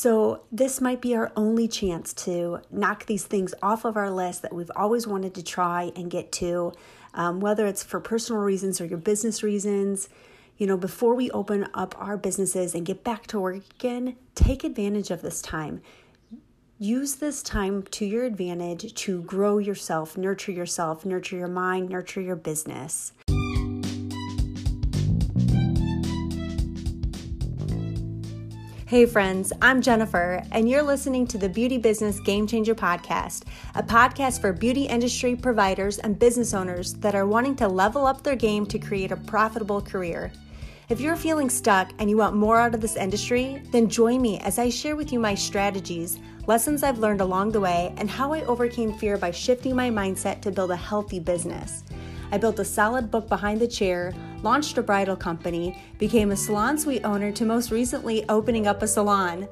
So, this might be our only chance to knock these things off of our list that we've always wanted to try and get to, um, whether it's for personal reasons or your business reasons. You know, before we open up our businesses and get back to work again, take advantage of this time. Use this time to your advantage to grow yourself, nurture yourself, nurture your mind, nurture your business. Hey, friends, I'm Jennifer, and you're listening to the Beauty Business Game Changer Podcast, a podcast for beauty industry providers and business owners that are wanting to level up their game to create a profitable career. If you're feeling stuck and you want more out of this industry, then join me as I share with you my strategies, lessons I've learned along the way, and how I overcame fear by shifting my mindset to build a healthy business. I built a solid book behind the chair, launched a bridal company, became a salon suite owner, to most recently opening up a salon.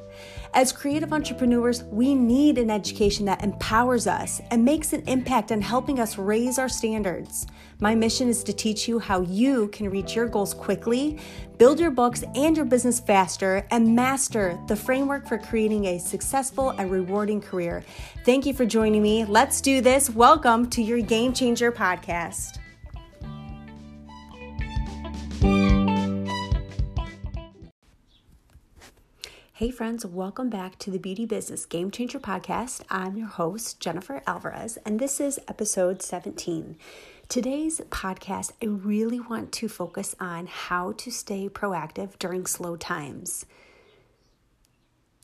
As creative entrepreneurs, we need an education that empowers us and makes an impact on helping us raise our standards. My mission is to teach you how you can reach your goals quickly, build your books and your business faster, and master the framework for creating a successful and rewarding career. Thank you for joining me. Let's do this. Welcome to your Game Changer podcast. Hey, friends, welcome back to the Beauty Business Game Changer podcast. I'm your host, Jennifer Alvarez, and this is episode 17. Today's podcast, I really want to focus on how to stay proactive during slow times.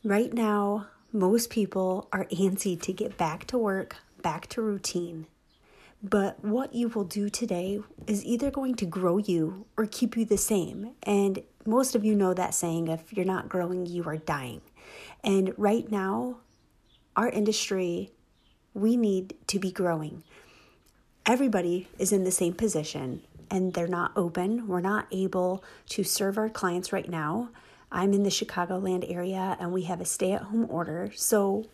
Right now, most people are antsy to get back to work, back to routine. But what you will do today is either going to grow you or keep you the same. And most of you know that saying if you're not growing, you are dying. And right now, our industry, we need to be growing. Everybody is in the same position and they're not open. We're not able to serve our clients right now. I'm in the Chicagoland area and we have a stay at home order. So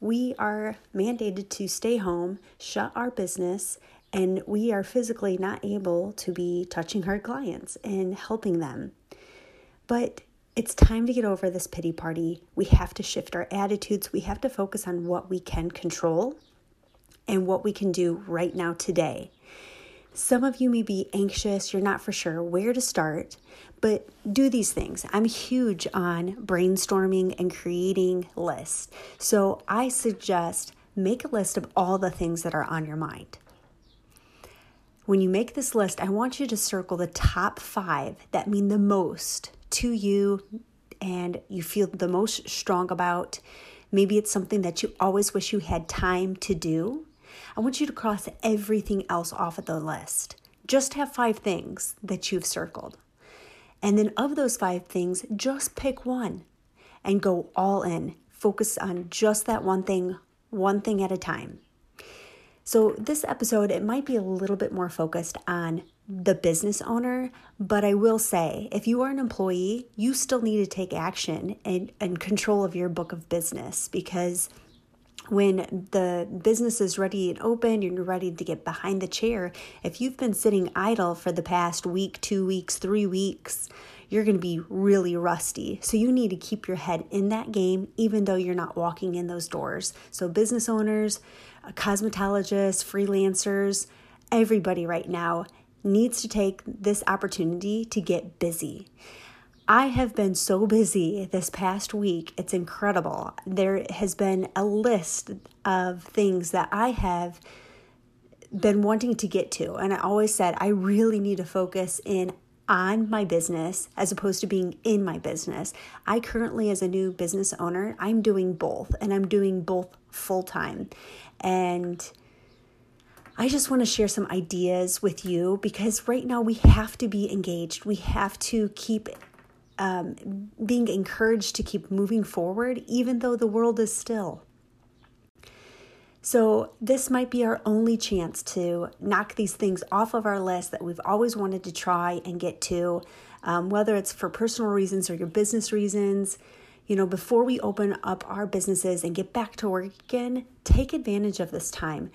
we are mandated to stay home, shut our business, and we are physically not able to be touching our clients and helping them. But it's time to get over this pity party. We have to shift our attitudes. We have to focus on what we can control and what we can do right now today. Some of you may be anxious, you're not for sure where to start, but do these things. I'm huge on brainstorming and creating lists. So I suggest make a list of all the things that are on your mind. When you make this list, I want you to circle the top five that mean the most to you and you feel the most strong about. Maybe it's something that you always wish you had time to do. I want you to cross everything else off of the list. Just have five things that you've circled. And then, of those five things, just pick one and go all in. Focus on just that one thing, one thing at a time. So, this episode, it might be a little bit more focused on the business owner, but I will say if you are an employee, you still need to take action and, and control of your book of business because when the business is ready and open, and you're ready to get behind the chair. If you've been sitting idle for the past week, two weeks, three weeks, you're going to be really rusty. So you need to keep your head in that game, even though you're not walking in those doors. So, business owners, cosmetologists, freelancers, everybody right now needs to take this opportunity to get busy. I have been so busy this past week. It's incredible. There has been a list of things that I have been wanting to get to. And I always said, I really need to focus in on my business as opposed to being in my business. I currently, as a new business owner, I'm doing both and I'm doing both full time. And I just want to share some ideas with you because right now we have to be engaged. We have to keep um, being encouraged to keep moving forward, even though the world is still. So, this might be our only chance to knock these things off of our list that we've always wanted to try and get to, um, whether it's for personal reasons or your business reasons. You know, before we open up our businesses and get back to work again, take advantage of this time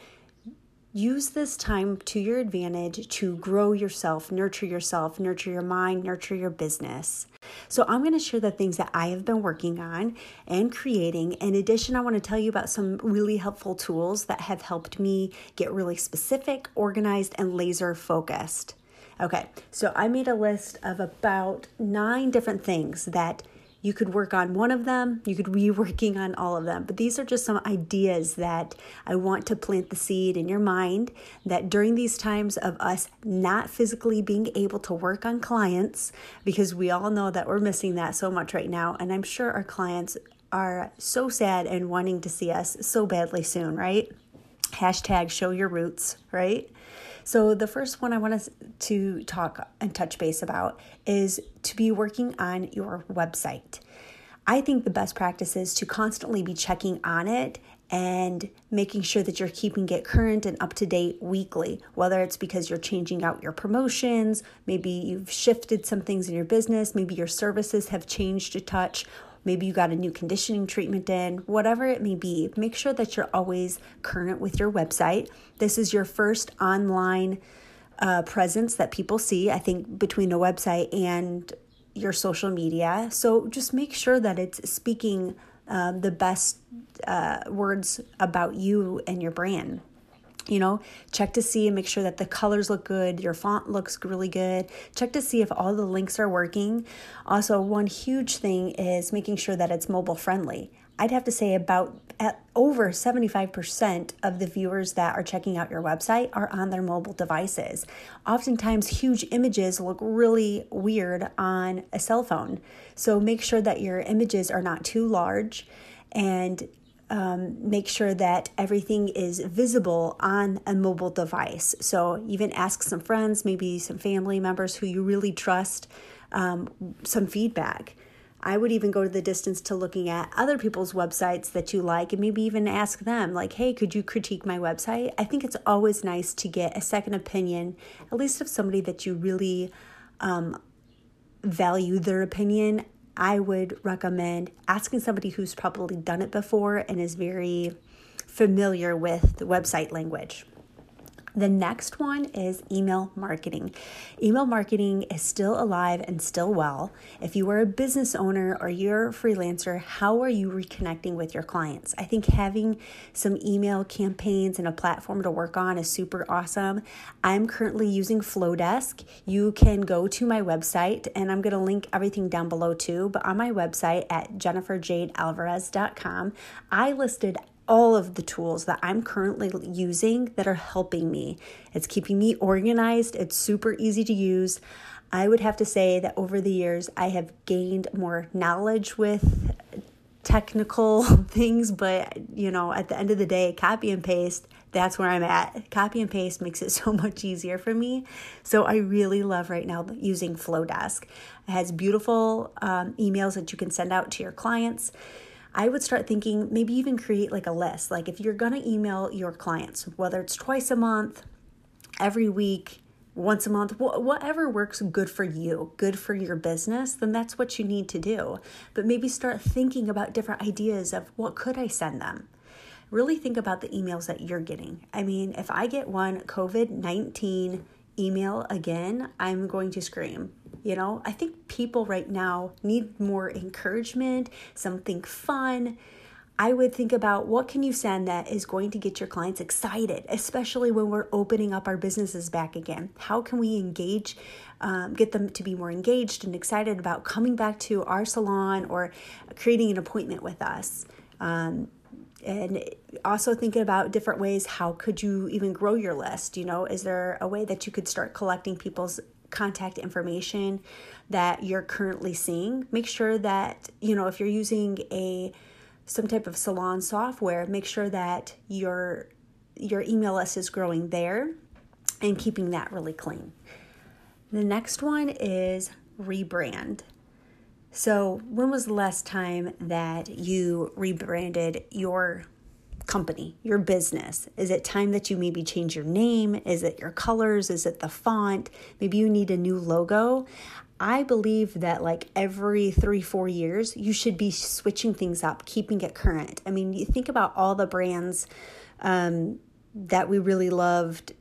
use this time to your advantage to grow yourself, nurture yourself, nurture your mind, nurture your business. So, I'm going to share the things that I have been working on and creating. In addition, I want to tell you about some really helpful tools that have helped me get really specific, organized, and laser focused. Okay, so I made a list of about nine different things that you could work on one of them, you could be working on all of them. But these are just some ideas that I want to plant the seed in your mind that during these times of us not physically being able to work on clients, because we all know that we're missing that so much right now. And I'm sure our clients are so sad and wanting to see us so badly soon, right? Hashtag show your roots, right? So, the first one I want us to talk and touch base about is to be working on your website. I think the best practice is to constantly be checking on it and making sure that you're keeping it current and up to date weekly, whether it's because you're changing out your promotions, maybe you've shifted some things in your business, maybe your services have changed a touch, maybe you got a new conditioning treatment in, whatever it may be, make sure that you're always current with your website. This is your first online uh, presence that people see, I think, between a website and your social media. So just make sure that it's speaking um, the best uh, words about you and your brand you know check to see and make sure that the colors look good your font looks really good. Check to see if all the links are working. Also one huge thing is making sure that it's mobile friendly. I'd have to say about over 75% of the viewers that are checking out your website are on their mobile devices. Oftentimes huge images look really weird on a cell phone. So make sure that your images are not too large and um, make sure that everything is visible on a mobile device. So, even ask some friends, maybe some family members who you really trust, um, some feedback. I would even go to the distance to looking at other people's websites that you like and maybe even ask them, like, hey, could you critique my website? I think it's always nice to get a second opinion, at least of somebody that you really um, value their opinion I would recommend asking somebody who's probably done it before and is very familiar with the website language. The next one is email marketing. Email marketing is still alive and still well. If you are a business owner or you're a freelancer, how are you reconnecting with your clients? I think having some email campaigns and a platform to work on is super awesome. I'm currently using Flodesk. You can go to my website and I'm going to link everything down below too, but on my website at jenniferjadealvarez.com, I listed all of the tools that I'm currently using that are helping me. It's keeping me organized, it's super easy to use. I would have to say that over the years, I have gained more knowledge with technical things, but you know, at the end of the day, copy and paste, that's where I'm at. Copy and paste makes it so much easier for me. So I really love right now using Flodesk. It has beautiful um, emails that you can send out to your clients. I would start thinking maybe even create like a list. Like if you're going to email your clients, whether it's twice a month, every week, once a month, whatever works good for you, good for your business, then that's what you need to do. But maybe start thinking about different ideas of what could I send them? Really think about the emails that you're getting. I mean, if I get one COVID 19 email again, I'm going to scream. You know, I think people right now need more encouragement, something fun. I would think about what can you send that is going to get your clients excited, especially when we're opening up our businesses back again. How can we engage, um, get them to be more engaged and excited about coming back to our salon or creating an appointment with us? Um, and also thinking about different ways how could you even grow your list you know is there a way that you could start collecting people's contact information that you're currently seeing. Make sure that, you know, if you're using a some type of salon software, make sure that your your email list is growing there and keeping that really clean. The next one is rebrand. So, when was the last time that you rebranded your company, your business? Is it time that you maybe change your name? Is it your colors? Is it the font? Maybe you need a new logo. I believe that like every three, four years, you should be switching things up, keeping it current. I mean, you think about all the brands um, that we really loved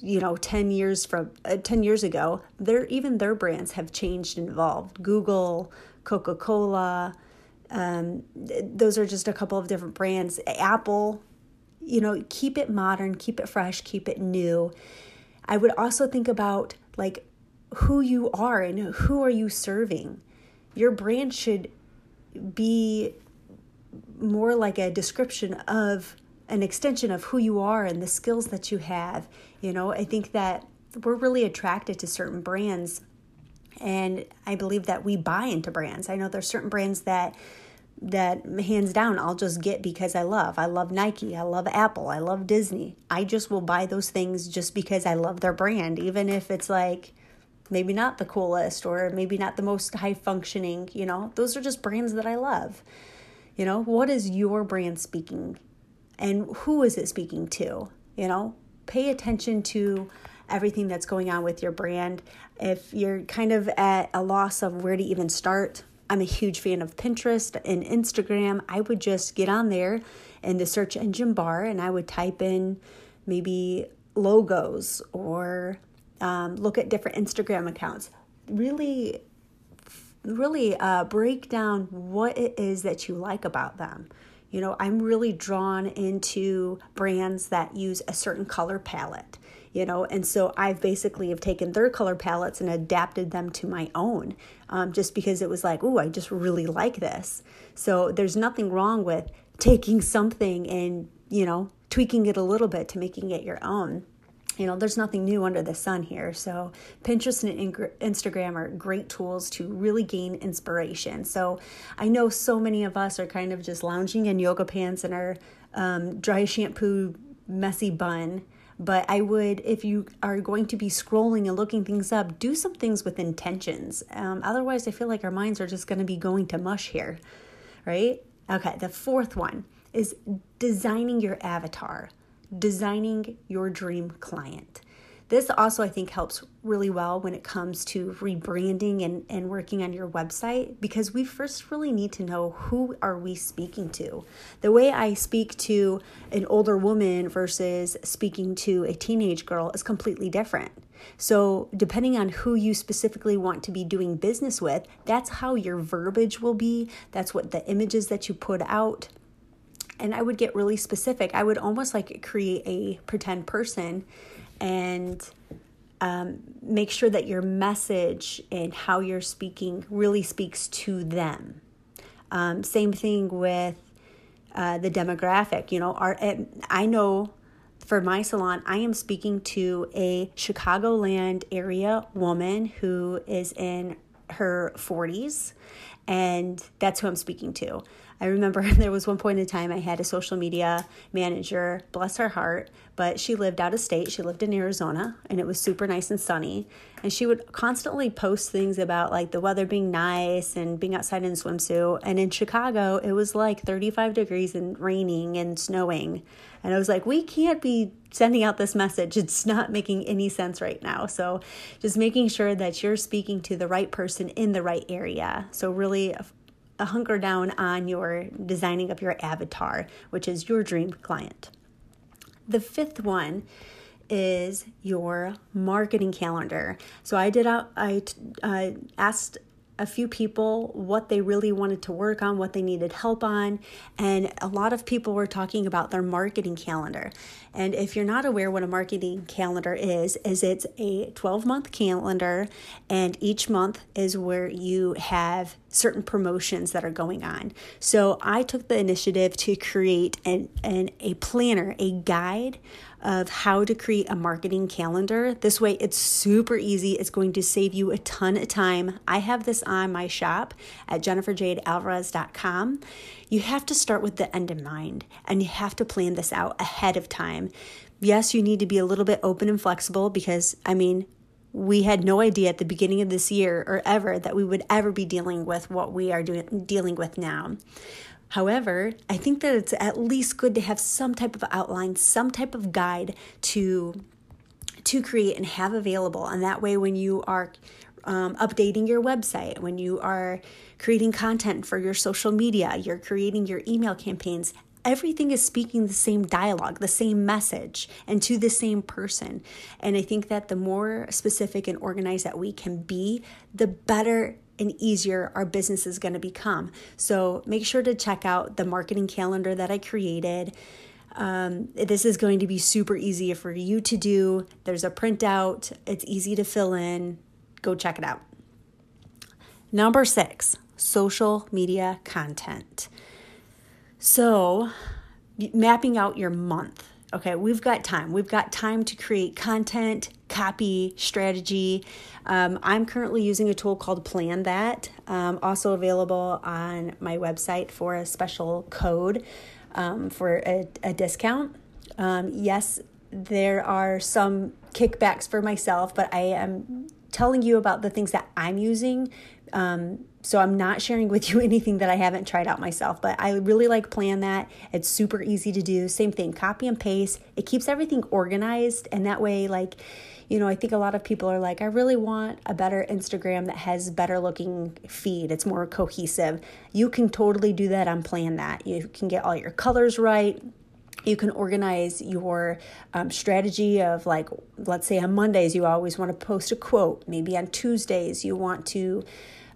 you know 10 years from uh, 10 years ago their even their brands have changed and evolved google coca-cola um, those are just a couple of different brands apple you know keep it modern keep it fresh keep it new i would also think about like who you are and who are you serving your brand should be more like a description of an extension of who you are and the skills that you have. You know, I think that we're really attracted to certain brands and I believe that we buy into brands. I know there's certain brands that that hands down I'll just get because I love. I love Nike, I love Apple, I love Disney. I just will buy those things just because I love their brand even if it's like maybe not the coolest or maybe not the most high functioning, you know. Those are just brands that I love. You know, what is your brand speaking and who is it speaking to? You know, pay attention to everything that's going on with your brand. If you're kind of at a loss of where to even start, I'm a huge fan of Pinterest and Instagram. I would just get on there in the search engine bar and I would type in maybe logos or um, look at different Instagram accounts. Really, really uh, break down what it is that you like about them. You know, I'm really drawn into brands that use a certain color palette, you know, and so I've basically have taken their color palettes and adapted them to my own um, just because it was like, oh, I just really like this. So there's nothing wrong with taking something and, you know, tweaking it a little bit to making it your own you know, there's nothing new under the sun here. So, Pinterest and Instagram are great tools to really gain inspiration. So, I know so many of us are kind of just lounging in yoga pants and our um, dry shampoo, messy bun. But I would, if you are going to be scrolling and looking things up, do some things with intentions. Um, otherwise, I feel like our minds are just going to be going to mush here, right? Okay, the fourth one is designing your avatar designing your dream client. This also, I think, helps really well when it comes to rebranding and, and working on your website because we first really need to know who are we speaking to. The way I speak to an older woman versus speaking to a teenage girl is completely different. So, depending on who you specifically want to be doing business with, that's how your verbiage will be. That's what the images that you put out and I would get really specific. I would almost like create a pretend person and um, make sure that your message and how you're speaking really speaks to them. Um, same thing with uh, the demographic. You know, our I know for my salon, I am speaking to a Chicagoland area woman who is in her 40s, and that's who I'm speaking to. I remember there was one point in time I had a social media manager, bless her heart, but she lived out of state. She lived in Arizona and it was super nice and sunny. And she would constantly post things about like the weather being nice and being outside in a swimsuit. And in Chicago, it was like 35 degrees and raining and snowing. And I was like, we can't be sending out this message. It's not making any sense right now. So just making sure that you're speaking to the right person in the right area. So really hunker down on your designing of your avatar, which is your dream client. The fifth one is your marketing calendar. So I did a, I uh, asked a few people what they really wanted to work on, what they needed help on, and a lot of people were talking about their marketing calendar. And if you're not aware what a marketing calendar is, is it's a 12-month calendar and each month is where you have certain promotions that are going on. So I took the initiative to create an, an a planner, a guide of how to create a marketing calendar. This way, it's super easy. It's going to save you a ton of time. I have this on my shop at jenniferjadealvarez.com. You have to start with the end in mind and you have to plan this out ahead of time. Yes, you need to be a little bit open and flexible because, I mean, we had no idea at the beginning of this year or ever that we would ever be dealing with what we are doing dealing with now. However, I think that it's at least good to have some type of outline, some type of guide to to create and have available. And that way, when you are um, updating your website, when you are creating content for your social media, you're creating your email campaigns, everything is speaking the same dialogue, the same message, and to the same person. And I think that the more specific and organized that we can be, the better and easier our business is going to become. So make sure to check out the marketing calendar that I created. Um, this is going to be super easy for you to do. There's a printout, it's easy to fill in. Go check it out. Number six, social media content. So, mapping out your month. Okay, we've got time. We've got time to create content, copy, strategy. Um, I'm currently using a tool called Plan That, um, also available on my website for a special code um, for a, a discount. Um, yes, there are some kickbacks for myself, but I am telling you about the things that I'm using um, so I'm not sharing with you anything that I haven't tried out myself, but I really like Plan That. It's super easy to do. Same thing, copy and paste. It keeps everything organized, and that way, like, you know, I think a lot of people are like, I really want a better Instagram that has better looking feed. It's more cohesive. You can totally do that on Plan That. You can get all your colors right you can organize your um, strategy of like let's say on mondays you always want to post a quote maybe on tuesdays you want to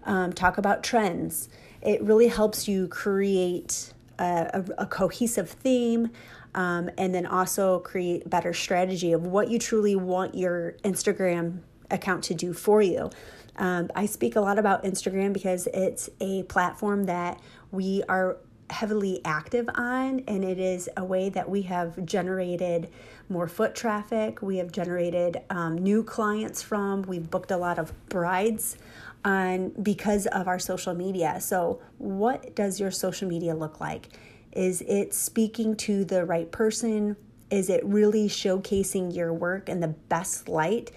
um, talk about trends. It really helps you create a, a, a cohesive theme um, and then also create better strategy of what you truly want your Instagram account to do for you. Um, I speak a lot about Instagram because it's a platform that we are heavily active on, and it is a way that we have generated more foot traffic. We have generated um, new clients from. We've booked a lot of brides on because of our social media. So, what does your social media look like? Is it speaking to the right person? Is it really showcasing your work in the best light?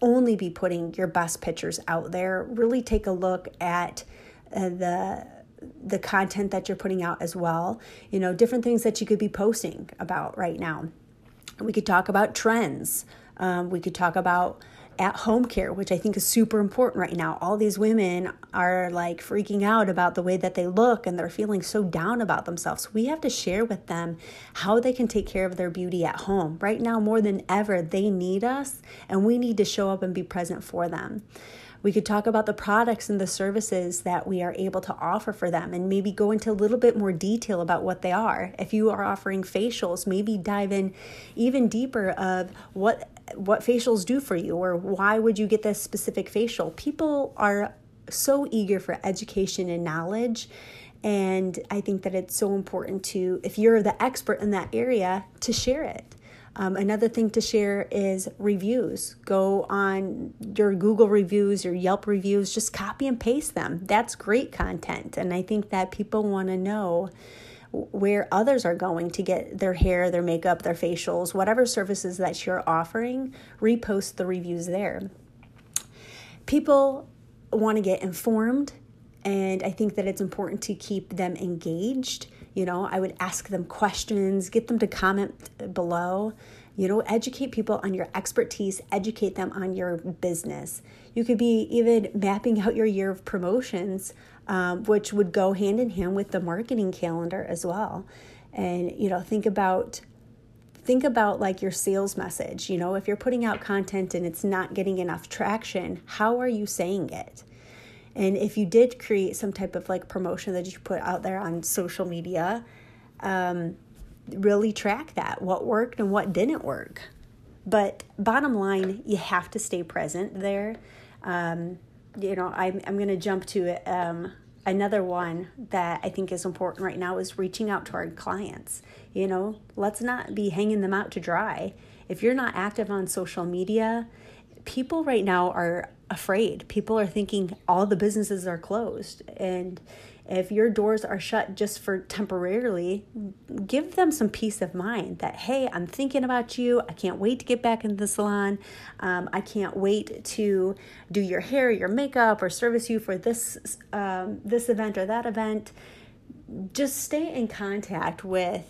Only be putting your best pictures out there. Really take a look at uh, the the content that you're putting out as well. You know, different things that you could be posting about right now. We could talk about trends. Um, we could talk about at home care, which I think is super important right now. All these women are like freaking out about the way that they look and they're feeling so down about themselves. We have to share with them how they can take care of their beauty at home. Right now, more than ever, they need us and we need to show up and be present for them. We could talk about the products and the services that we are able to offer for them and maybe go into a little bit more detail about what they are. If you are offering facials, maybe dive in even deeper of what what facials do for you or why would you get this specific facial. People are so eager for education and knowledge and I think that it's so important to if you're the expert in that area to share it. Um, another thing to share is reviews. Go on your Google reviews, your Yelp reviews, just copy and paste them. That's great content. And I think that people want to know where others are going to get their hair, their makeup, their facials, whatever services that you're offering, repost the reviews there. People want to get informed, and I think that it's important to keep them engaged you know, I would ask them questions, get them to comment below. You know, educate people on your expertise, educate them on your business. You could be even mapping out your year of promotions, um, which would go hand in hand with the marketing calendar as well. And, you know, think about think about like your sales message you know if you're putting out content and it's not getting enough traction how are you saying it and if you did create some type of like promotion that you put out there on social media, um, really track that what worked and what didn't work. But bottom line, you have to stay present there. Um, you know, I'm, I'm going to jump to um, another one that I think is important right now is reaching out to our clients. You know, let's not be hanging them out to dry. If you're not active on social media, people right now are afraid. People are thinking all the businesses are closed. And if your doors are shut just for temporarily, give them some peace of mind that, hey, I'm thinking about you. I can't wait to get back into the salon. Um, I can't wait to do your hair, your makeup, or service you for this, um, this event or that event. Just stay in contact with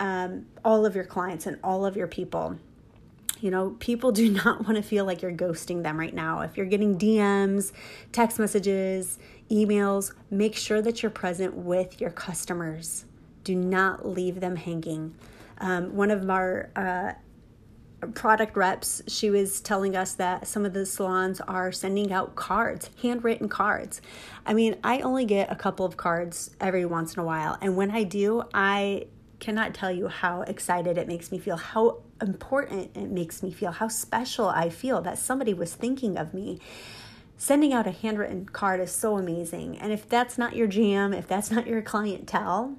um, all of your clients and all of your people you know, people do not want to feel like you're ghosting them right now. If you're getting DMs, text messages, emails, make sure that you're present with your customers. Do not leave them hanging. Um, one of our uh, product reps, she was telling us that some of the salons are sending out cards, handwritten cards. I mean, I only get a couple of cards every once in a while. And when I do, I cannot tell you how excited it makes me feel, how important it makes me feel, how special I feel that somebody was thinking of me. Sending out a handwritten card is so amazing. And if that's not your jam, if that's not your clientele,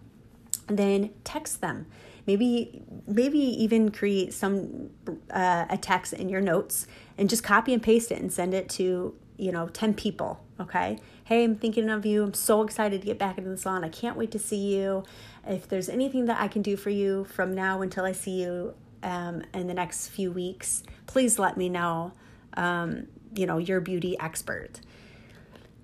then text them maybe maybe even create some uh, a text in your notes and just copy and paste it and send it to you know 10 people okay hey i'm thinking of you i'm so excited to get back into the salon i can't wait to see you if there's anything that i can do for you from now until i see you um, in the next few weeks please let me know um, you know your beauty expert.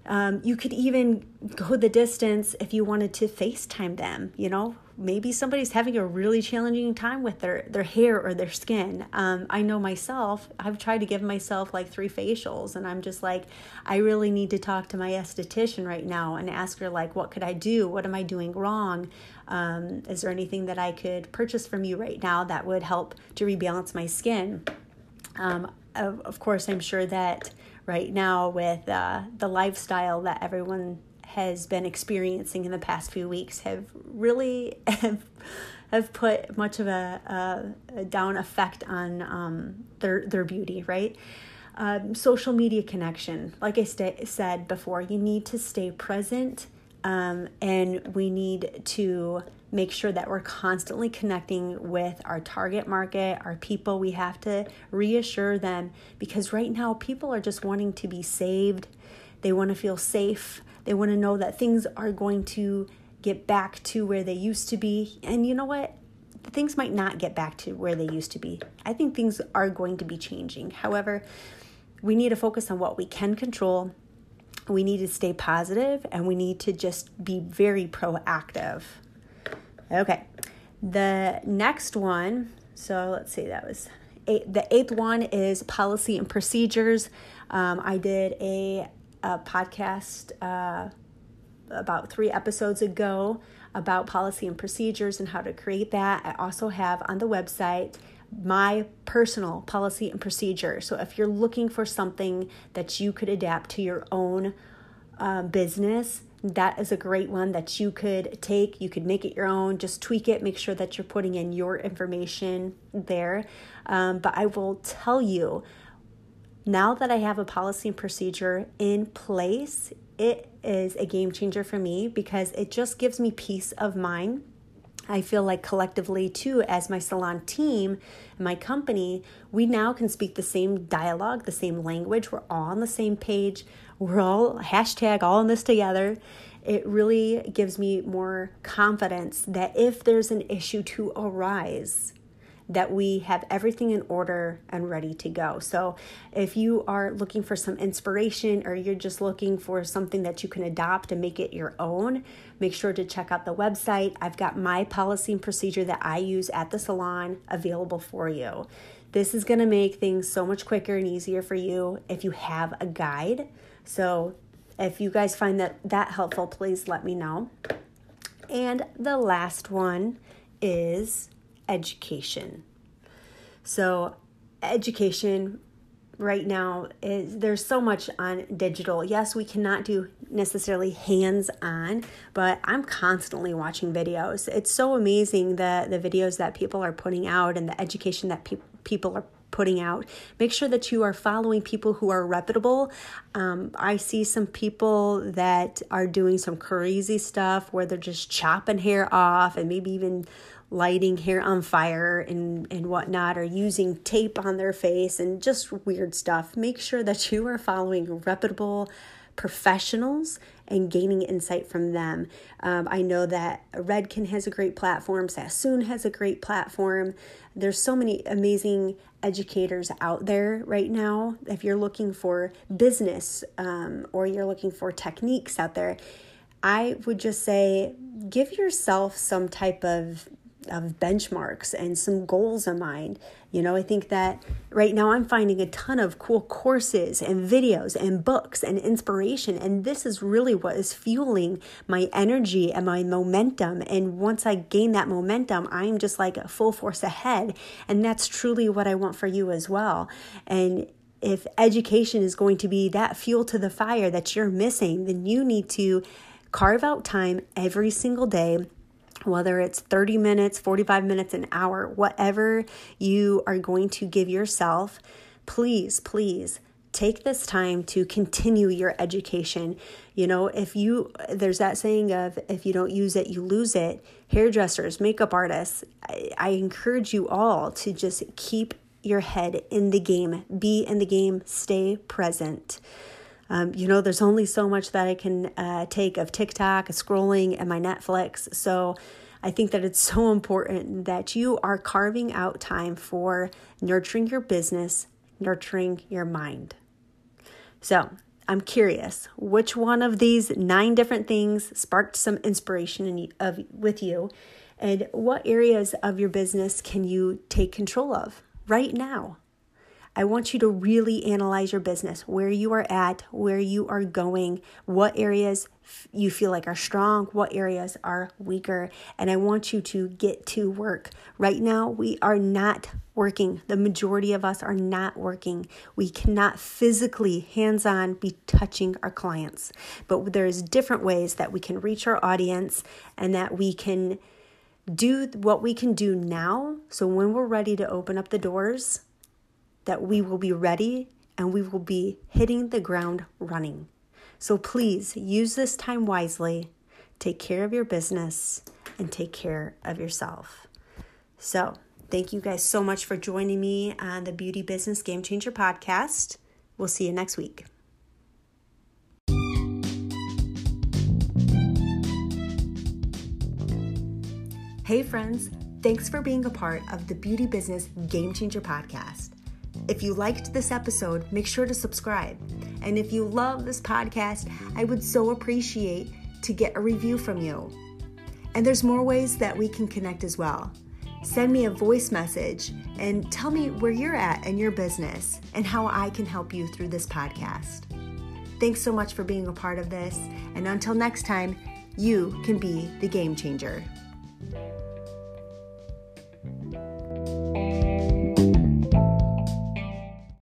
Um, you could even go the distance if you wanted to FaceTime them, you know, maybe somebody's having a really challenging time with their their hair or their skin. Um, i know myself i've tried to give myself like three facials and i'm just like i really need to talk to my esthetician right now and ask her like what could i do? What am i doing wrong? Um, is there anything that i could purchase from you right now that would help to rebalance my skin? Um, of, of course i'm sure that right now with uh, the lifestyle that everyone has been experiencing in the past few weeks have really have, have put much of a, a, a down effect on um, their their beauty, right? Um, social media connection, like I st- said before, you need to stay present, um, and we need to make sure that we're constantly connecting with our target market, our people. We have to reassure them because right now people are just wanting to be saved. They want to feel safe. They want to know that things are going to get back to where they used to be. And you know what? Things might not get back to where they used to be. I think things are going to be changing. However, we need to focus on what we can control. We need to stay positive and we need to just be very proactive. Okay. The next one, so let's see, that was eight, the eighth one is policy and procedures. Um, I did a a podcast uh, about three episodes ago about policy and procedures and how to create that. I also have on the website my personal policy and procedure. So if you're looking for something that you could adapt to your own um, business, that is a great one that you could take. You could make it your own, just tweak it, make sure that you're putting in your information there. Um, but I will tell you now that I have a policy and procedure in place, it is a game changer for me because it just gives me peace of mind. I feel like collectively, too, as my salon team, my company, we now can speak the same dialogue, the same language. We're all on the same page. We're all hashtag all in this together. It really gives me more confidence that if there's an issue to arise, that we have everything in order and ready to go. So, if you are looking for some inspiration or you're just looking for something that you can adopt and make it your own, make sure to check out the website. I've got my policy and procedure that I use at the salon available for you. This is going to make things so much quicker and easier for you if you have a guide. So, if you guys find that that helpful, please let me know. And the last one is education. So, education right now is there's so much on digital. Yes, we cannot do necessarily hands on, but I'm constantly watching videos. It's so amazing the the videos that people are putting out and the education that pe- people are putting out. Make sure that you are following people who are reputable. Um, I see some people that are doing some crazy stuff where they're just chopping hair off and maybe even lighting hair on fire and, and whatnot, or using tape on their face and just weird stuff. Make sure that you are following reputable professionals and gaining insight from them. Um, I know that Redken has a great platform, Sassoon has a great platform. There's so many amazing educators out there right now. If you're looking for business um, or you're looking for techniques out there, I would just say give yourself some type of of benchmarks and some goals in mind. You know, I think that right now I'm finding a ton of cool courses and videos and books and inspiration. And this is really what is fueling my energy and my momentum. And once I gain that momentum, I'm just like full force ahead. And that's truly what I want for you as well. And if education is going to be that fuel to the fire that you're missing, then you need to carve out time every single day whether it's 30 minutes, 45 minutes, an hour, whatever you are going to give yourself, please, please take this time to continue your education. You know, if you, there's that saying of if you don't use it, you lose it. Hairdressers, makeup artists, I, I encourage you all to just keep your head in the game, be in the game, stay present. Um, you know, there's only so much that I can uh, take of TikTok, scrolling, and my Netflix. So I think that it's so important that you are carving out time for nurturing your business, nurturing your mind. So I'm curious, which one of these nine different things sparked some inspiration in, of, with you? And what areas of your business can you take control of right now? I want you to really analyze your business, where you are at, where you are going, what areas you feel like are strong, what areas are weaker, and I want you to get to work. Right now, we are not working. The majority of us are not working. We cannot physically, hands on, be touching our clients. But there's different ways that we can reach our audience and that we can do what we can do now. So when we're ready to open up the doors, that we will be ready and we will be hitting the ground running. So please use this time wisely, take care of your business, and take care of yourself. So, thank you guys so much for joining me on the Beauty Business Game Changer podcast. We'll see you next week. Hey, friends, thanks for being a part of the Beauty Business Game Changer podcast. If you liked this episode, make sure to subscribe. And if you love this podcast, I would so appreciate to get a review from you. And there's more ways that we can connect as well. Send me a voice message and tell me where you're at in your business and how I can help you through this podcast. Thanks so much for being a part of this. And until next time, you can be the game changer.